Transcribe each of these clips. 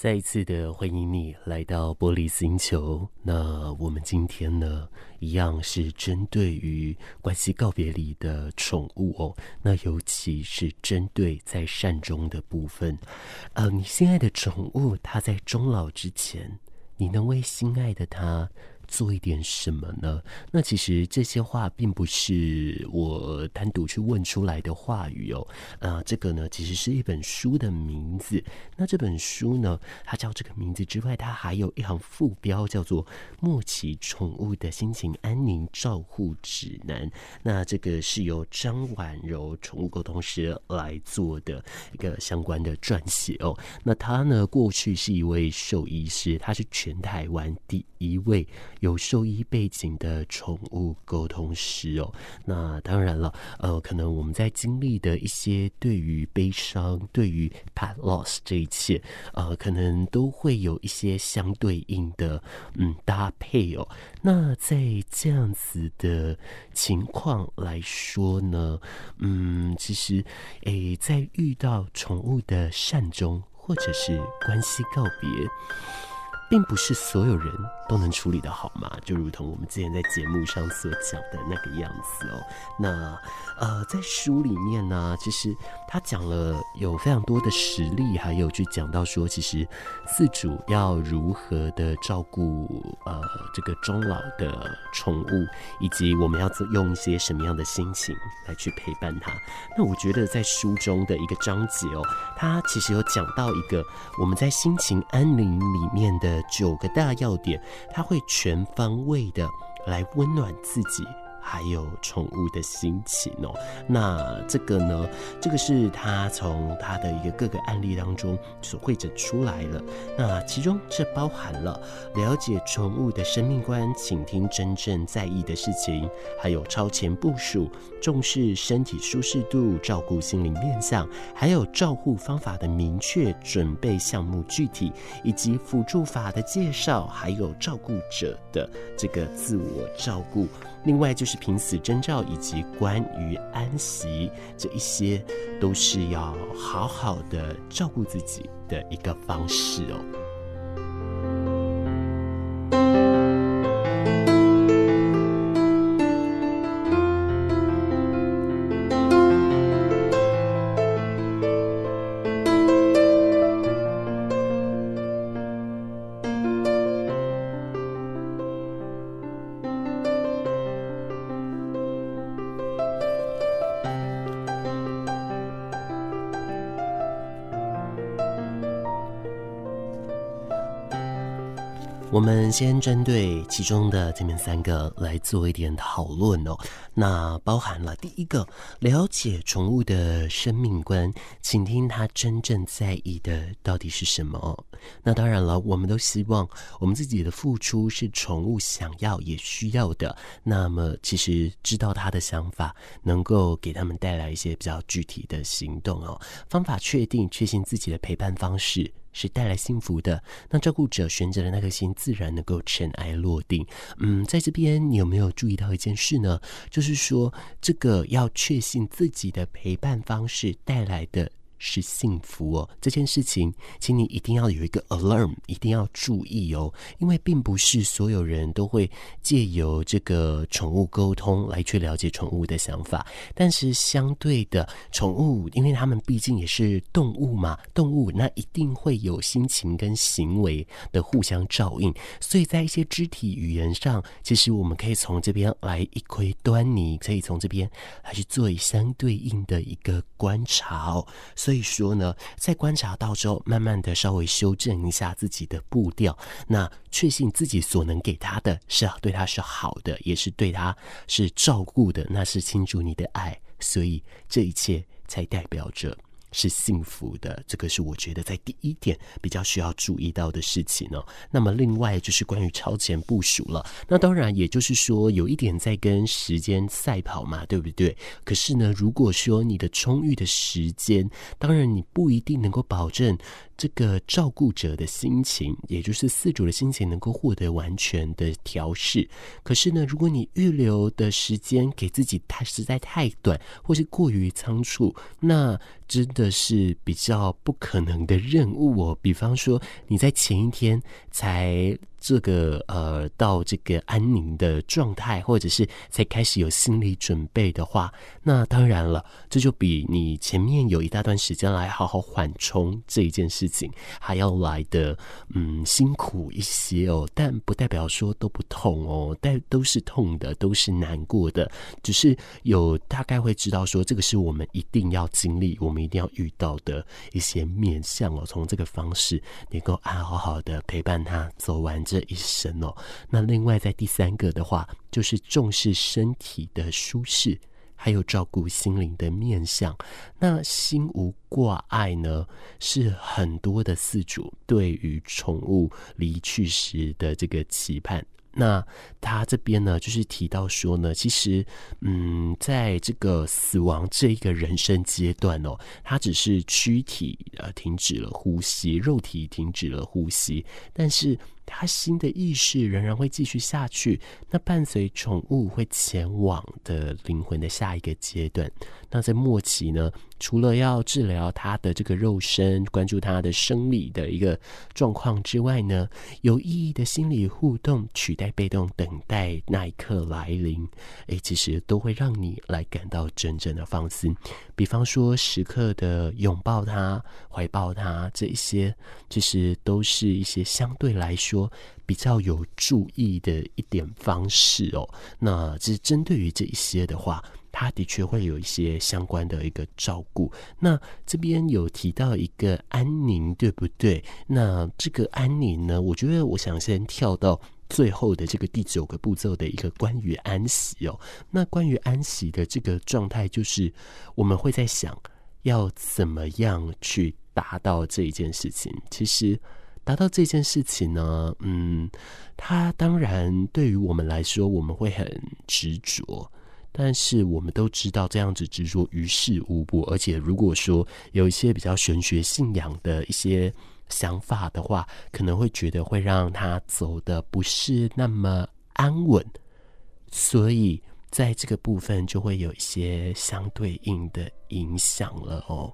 再一次的欢迎你来到玻璃星球。那我们今天呢，一样是针对于关系告别里的宠物哦。那尤其是针对在善终的部分，呃，你心爱的宠物，它在终老之前，你能为心爱的它做一点什么呢？那其实这些话并不是我单独去问出来的话语哦。呃，这个呢，其实是一本书的名字。那这本书呢，它叫这个名字之外，它还有一行副标，叫做《末期宠物的心情安宁照护指南》。那这个是由张婉柔宠物沟通师来做的一个相关的撰写哦。那他呢，过去是一位兽医师，他是全台湾第一位。有兽医背景的宠物沟通师哦，那当然了，呃，可能我们在经历的一些对于悲伤、对于 pet loss 这一切，呃，可能都会有一些相对应的嗯搭配哦。那在这样子的情况来说呢，嗯，其实诶，在遇到宠物的善终或者是关系告别，并不是所有人都能处理得好嘛，就如同我们之前在节目上所讲的那个样子哦。那呃，在书里面呢，其实他讲了有非常多的实例，还有去讲到说，其实饲主要如何的照顾呃这个终老的宠物，以及我们要用一些什么样的心情来去陪伴它。那我觉得在书中的一个章节哦，他其实有讲到一个我们在心情安宁里面的。九个大要点，它会全方位的来温暖自己。还有宠物的心情哦，那这个呢，这个是他从他的一个各个案例当中所汇整出来了。那其中这包含了了解宠物的生命观，倾听真正在意的事情，还有超前部署，重视身体舒适度，照顾心灵面向，还有照护方法的明确，准备项目具体，以及辅助法的介绍，还有照顾者的这个自我照顾。另外就是凭死征兆以及关于安息，这一些都是要好好的照顾自己的一个方式哦。我们先针对其中的这面三个来做一点讨论哦。那包含了第一个，了解宠物的生命观，倾听它真正在意的到底是什么。那当然了，我们都希望我们自己的付出是宠物想要也需要的。那么，其实知道它的想法，能够给他们带来一些比较具体的行动哦。方法确定，确信自己的陪伴方式。是带来幸福的，那照顾者悬着的那颗心自然能够尘埃落定。嗯，在这边你有没有注意到一件事呢？就是说，这个要确信自己的陪伴方式带来的。是幸福哦，这件事情，请你一定要有一个 alarm，一定要注意哦，因为并不是所有人都会借由这个宠物沟通来去了解宠物的想法，但是相对的，宠物，因为他们毕竟也是动物嘛，动物那一定会有心情跟行为的互相照应，所以在一些肢体语言上，其实我们可以从这边来一窥端倪，可以从这边来去做相对应的一个观察哦。所所以说呢，在观察到之后，慢慢的稍微修正一下自己的步调，那确信自己所能给他的是对他是好的，也是对他是照顾的，那是倾注你的爱，所以这一切才代表着。是幸福的，这个是我觉得在第一点比较需要注意到的事情呢。那么另外就是关于超前部署了，那当然也就是说有一点在跟时间赛跑嘛，对不对？可是呢，如果说你的充裕的时间，当然你不一定能够保证。这个照顾者的心情，也就是饲主的心情，能够获得完全的调试。可是呢，如果你预留的时间给自己太实在太短，或是过于仓促，那真的是比较不可能的任务哦。比方说，你在前一天才。这个呃，到这个安宁的状态，或者是才开始有心理准备的话，那当然了，这就比你前面有一大段时间来好好缓冲这一件事情还要来的嗯辛苦一些哦。但不代表说都不痛哦，但都是痛的，都是难过的，只是有大概会知道说，这个是我们一定要经历，我们一定要遇到的一些面向哦。从这个方式，能够安好好的陪伴他走完。这一生哦，那另外在第三个的话，就是重视身体的舒适，还有照顾心灵的面相。那心无挂碍呢，是很多的饲主对于宠物离去时的这个期盼。那他这边呢，就是提到说呢，其实，嗯，在这个死亡这一个人生阶段哦，他只是躯体呃停止了呼吸，肉体停止了呼吸，但是。他新的意识仍然会继续下去，那伴随宠物会前往的灵魂的下一个阶段。那在末期呢，除了要治疗他的这个肉身，关注他的生理的一个状况之外呢，有意义的心理互动取代被动等待那一刻来临，诶，其实都会让你来感到真正的放心。比方说，时刻的拥抱他、怀抱他，这一些其实都是一些相对来说比较有注意的一点方式哦。那这是针对于这一些的话。他的确会有一些相关的一个照顾。那这边有提到一个安宁，对不对？那这个安宁呢，我觉得我想先跳到最后的这个第九个步骤的一个关于安息哦。那关于安息的这个状态，就是我们会在想要怎么样去达到这一件事情。其实达到这件事情呢，嗯，它当然对于我们来说，我们会很执着。但是我们都知道，这样子执着于事无补。而且，如果说有一些比较玄学信仰的一些想法的话，可能会觉得会让他走的不是那么安稳。所以，在这个部分就会有一些相对应的影响了哦。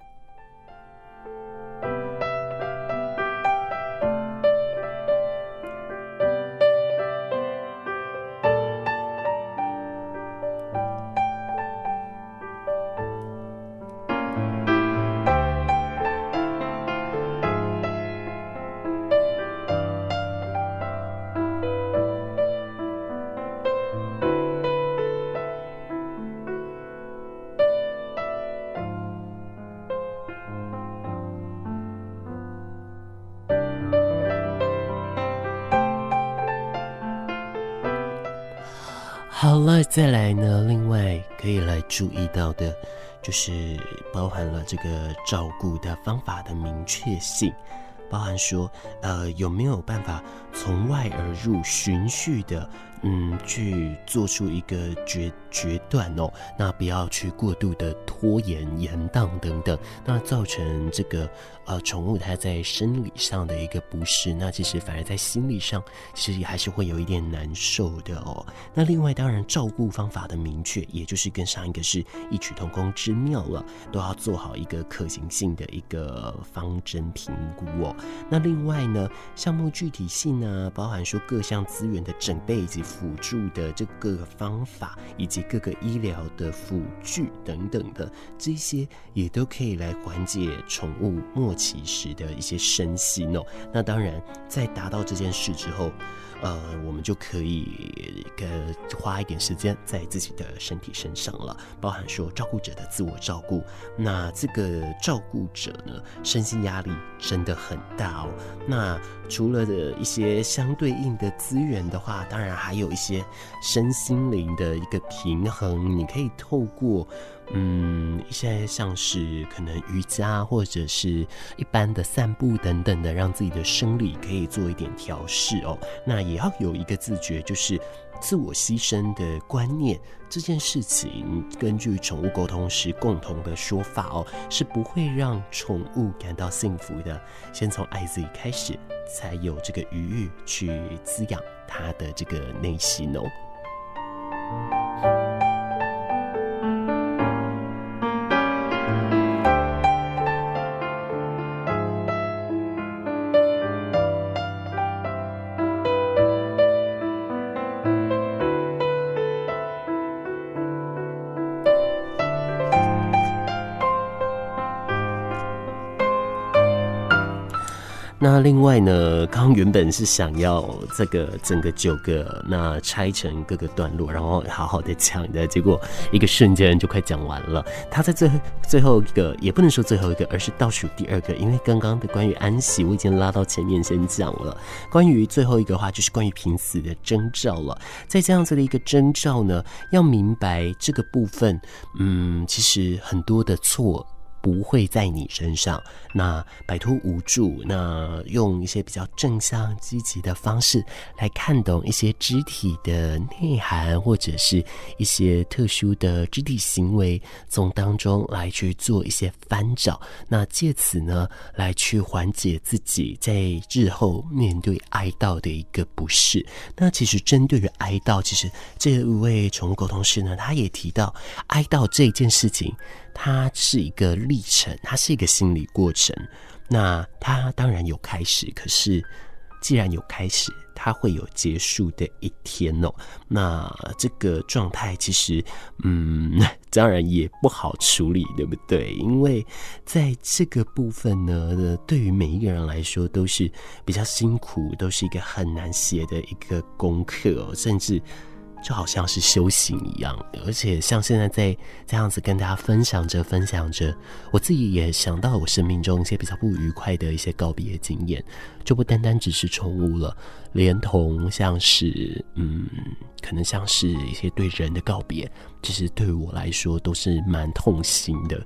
好了，再来呢，另外可以来注意到的，就是包含了这个照顾的方法的明确性，包含说，呃，有没有办法从外而入，循序的。嗯，去做出一个决决断哦，那不要去过度的拖延延宕等等，那造成这个呃宠物它在生理上的一个不适，那其实反而在心理上其实也还是会有一点难受的哦。那另外当然照顾方法的明确，也就是跟上一个是异曲同工之妙了，都要做好一个可行性的一个方针评估哦。那另外呢，项目具体性呢，包含说各项资源的整备以及。辅助的这个方法，以及各个医疗的辅具等等的这些，也都可以来缓解宠物末期时的一些身心哦。那当然，在达到这件事之后。呃，我们就可以呃花一点时间在自己的身体身上了，包含说照顾者的自我照顾。那这个照顾者呢，身心压力真的很大哦。那除了的一些相对应的资源的话，当然还有一些身心灵的一个平衡。你可以透过嗯一些像是可能瑜伽或者是一般的散步等等的，让自己的生理可以做一点调试哦。那也要有一个自觉，就是。自我牺牲的观念这件事情，根据宠物沟通师共同的说法哦，是不会让宠物感到幸福的。先从爱自己开始，才有这个余裕去滋养它的这个内心哦。那另外呢，刚原本是想要这个整个九个那拆成各个段落，然后好好的讲的，结果一个瞬间就快讲完了。他在最后最后一个，也不能说最后一个，而是倒数第二个，因为刚刚的关于安息我已经拉到前面先讲了。关于最后一个话，就是关于濒死的征兆了。在这样子的一个征兆呢，要明白这个部分，嗯，其实很多的错。不会在你身上。那摆脱无助，那用一些比较正向、积极的方式来看懂一些肢体的内涵，或者是一些特殊的肢体行为，从当中来去做一些翻找。那借此呢，来去缓解自己在日后面对哀悼的一个不适。那其实针对于哀悼，其实这位宠物沟通师呢，他也提到哀悼这件事情。它是一个历程，它是一个心理过程。那它当然有开始，可是既然有开始，它会有结束的一天哦。那这个状态其实，嗯，当然也不好处理，对不对？因为在这个部分呢，对于每一个人来说都是比较辛苦，都是一个很难写的一个功课哦，甚至。就好像是修行一样，而且像现在在这样子跟大家分享着、分享着，我自己也想到我生命中一些比较不愉快的一些告别经验，就不单单只是宠物了，连同像是嗯，可能像是一些对人的告别，其实对于我来说都是蛮痛心的。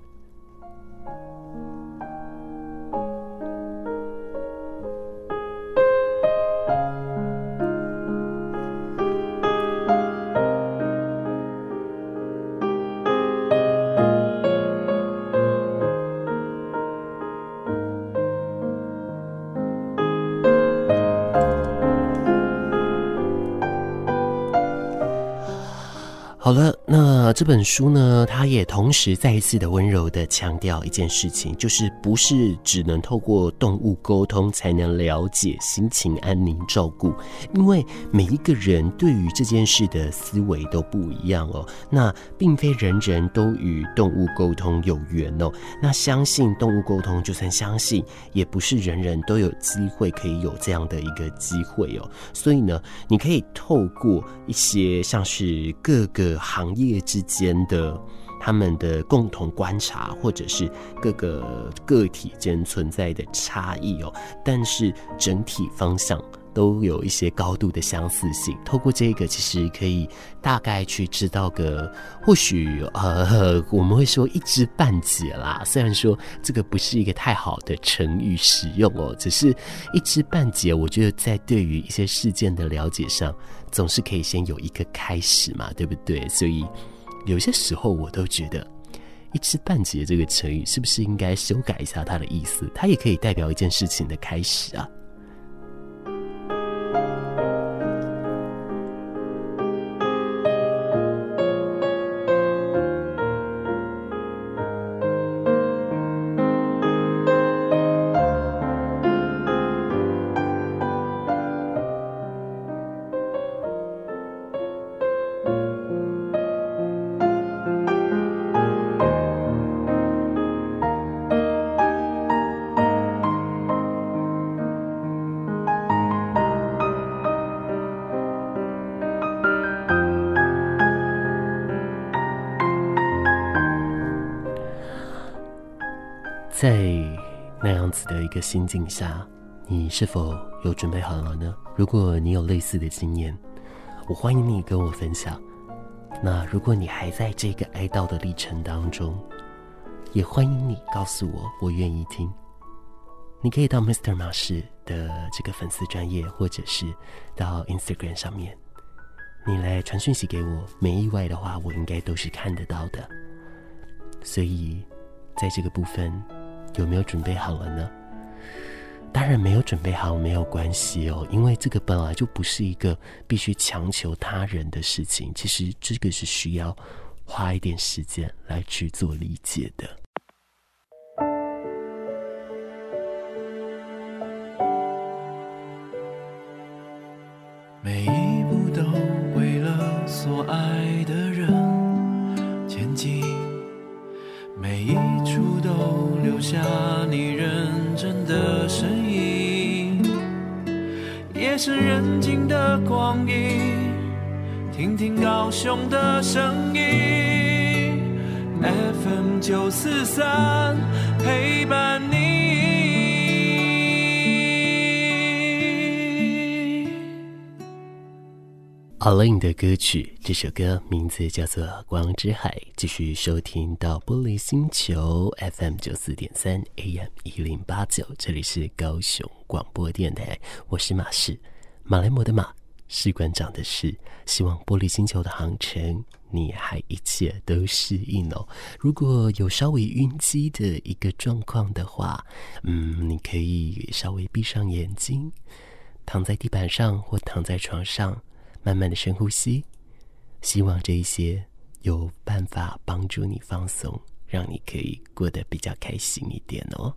这本书呢，它也同时再一次的温柔的强调一件事情，就是不是只能透过动物沟通才能了解心情安宁照顾，因为每一个人对于这件事的思维都不一样哦。那并非人人都与动物沟通有缘哦。那相信动物沟通，就算相信，也不是人人都有机会可以有这样的一个机会哦。所以呢，你可以透过一些像是各个。行业之间的他们的共同观察，或者是各个个体间存在的差异哦，但是整体方向都有一些高度的相似性。透过这个，其实可以大概去知道个，或许呃，我们会说一知半解啦。虽然说这个不是一个太好的成语使用哦，只是一知半解。我觉得在对于一些事件的了解上。总是可以先有一个开始嘛，对不对？所以有些时候我都觉得“一知半解”这个成语是不是应该修改一下它的意思？它也可以代表一件事情的开始啊。在那样子的一个心境下，你是否有准备好了呢？如果你有类似的经验，我欢迎你跟我分享。那如果你还在这个哀悼的历程当中，也欢迎你告诉我，我愿意听。你可以到 Mr. 马氏的这个粉丝专页，或者是到 Instagram 上面，你来传讯息给我。没意外的话，我应该都是看得到的。所以，在这个部分，有没有准备好了呢？当然没有准备好，没有关系哦，因为这个本来就不是一个必须强求他人的事情。其实这个是需要花一点时间来去做理解的。A-Lin 的歌曲，这首歌名字叫做《光之海》。继续收听到玻璃星球 FM 九四点三 AM 一零八九，这里是高雄广播电台，我是马氏，马来摩的马，士官长的士。希望玻璃星球的航程你还一切都适应哦。如果有稍微晕机的一个状况的话，嗯，你可以稍微闭上眼睛，躺在地板上或躺在床上。慢慢的深呼吸，希望这一些有办法帮助你放松，让你可以过得比较开心一点哦。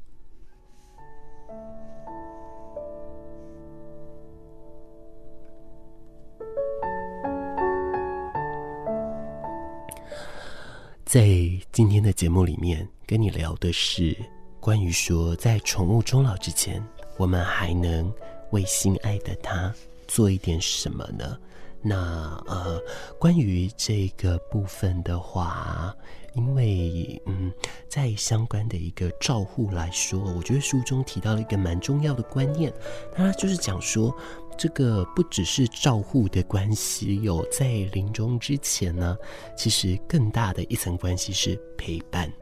在今天的节目里面，跟你聊的是关于说，在宠物终老之前，我们还能为心爱的它做一点什么呢？那呃，关于这个部分的话，因为嗯，在相关的一个照护来说，我觉得书中提到了一个蛮重要的观念，它就是讲说，这个不只是照护的关系，有在临终之前呢，其实更大的一层关系是陪伴。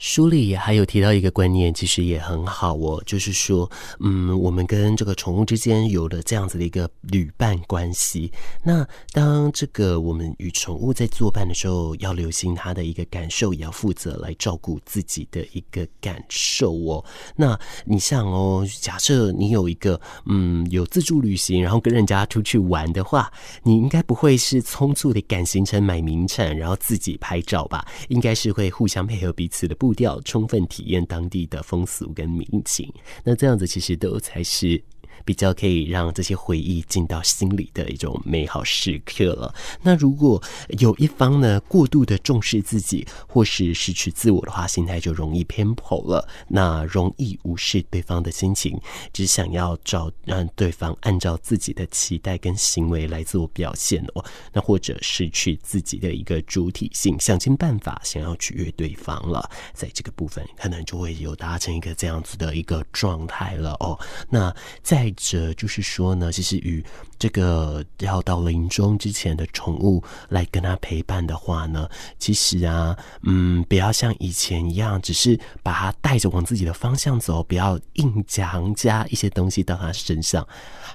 书里还有提到一个观念，其实也很好哦，就是说，嗯，我们跟这个宠物之间有了这样子的一个旅伴关系。那当这个我们与宠物在作伴的时候，要留心它的一个感受，也要负责来照顾自己的一个感受哦。那你像哦，假设你有一个嗯有自助旅行，然后跟人家出去玩的话，你应该不会是匆促的赶行程买名产，然后自己拍照吧？应该是会互相配合彼此的步步调，充分体验当地的风俗跟民情，那这样子其实都才是。比较可以让这些回忆进到心里的一种美好时刻了。那如果有一方呢，过度的重视自己，或是失去自我的话，心态就容易偏颇了。那容易无视对方的心情，只想要找让对方按照自己的期待跟行为来做表现哦。那或者失去自己的一个主体性，想尽办法想要取悦对方了。在这个部分，可能就会有达成一个这样子的一个状态了哦。那在这就是说呢，其实与这个要到临终之前的宠物来跟他陪伴的话呢，其实啊，嗯，不要像以前一样，只是把它带着往自己的方向走，不要硬强加一些东西到他身上，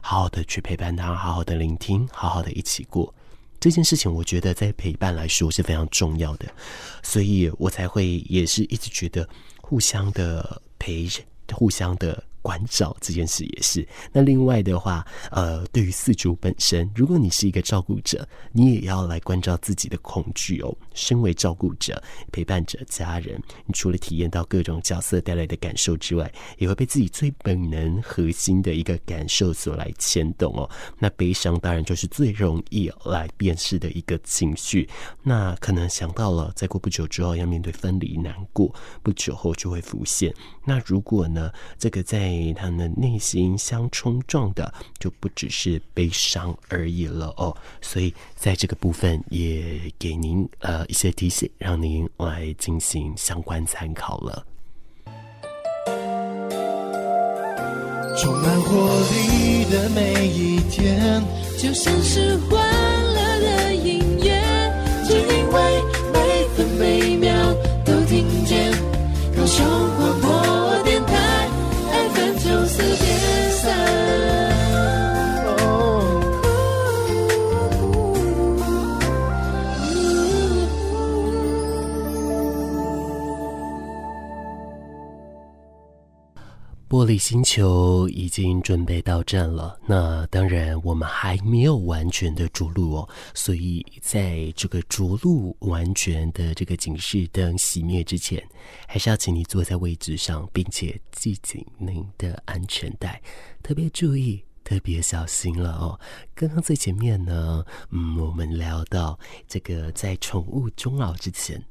好好的去陪伴他，好好的聆听，好好的一起过这件事情。我觉得在陪伴来说是非常重要的，所以我才会也是一直觉得互相的陪，互相的。关照这件事也是。那另外的话，呃，对于四主本身，如果你是一个照顾者，你也要来关照自己的恐惧哦。身为照顾者、陪伴者、家人，你除了体验到各种角色带来的感受之外，也会被自己最本能、核心的一个感受所来牵动哦。那悲伤当然就是最容易来辨识的一个情绪。那可能想到了，再过不久之后要面对分离、难过，不久后就会浮现。那如果呢，这个在他们内心相冲撞的就不只是悲伤而已了哦，所以在这个部分也给您呃一些提醒，让您来进行相关参考了。充满活力的每一天。就像是欢乐的音乐，只因为每分每秒都听见高雄广播 FM 九四玻璃星球已经准备到站了，那当然我们还没有完全的着陆哦，所以在这个着陆完全的这个警示灯熄灭之前，还是要请你坐在位置上，并且系紧您的安全带，特别注意，特别小心了哦。刚刚最前面呢，嗯，我们聊到这个在宠物终老之前。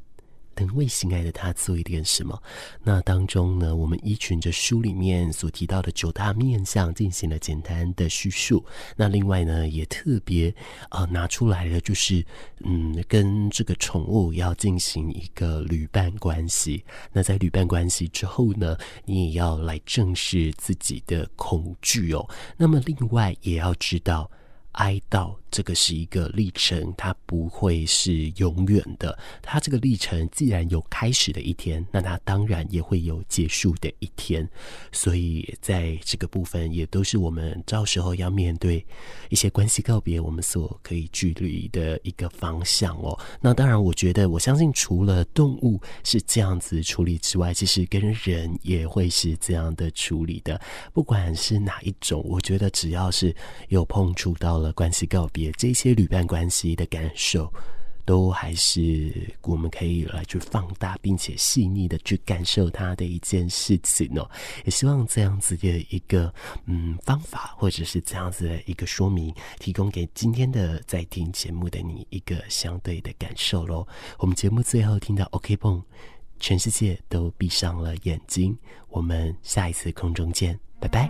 能为心爱的他做一点什么？那当中呢，我们依循着书里面所提到的九大面向进行了简单的叙述。那另外呢，也特别呃拿出来的就是，嗯，跟这个宠物要进行一个旅伴关系。那在旅伴关系之后呢，你也要来正视自己的恐惧哦。那么另外也要知道。哀悼，这个是一个历程，它不会是永远的。它这个历程既然有开始的一天，那它当然也会有结束的一天。所以在这个部分，也都是我们到时候要面对一些关系告别，我们所可以距离的一个方向哦。那当然，我觉得我相信，除了动物是这样子处理之外，其实跟人也会是这样的处理的。不管是哪一种，我觉得只要是有碰触到了。关系告别，这些旅伴关系的感受，都还是我们可以来去放大，并且细腻的去感受它的一件事情哦。也希望这样子的一个嗯方法，或者是这样子的一个说明，提供给今天的在听节目的你一个相对的感受喽。我们节目最后听到 OK 绷，全世界都闭上了眼睛，我们下一次空中见，拜拜。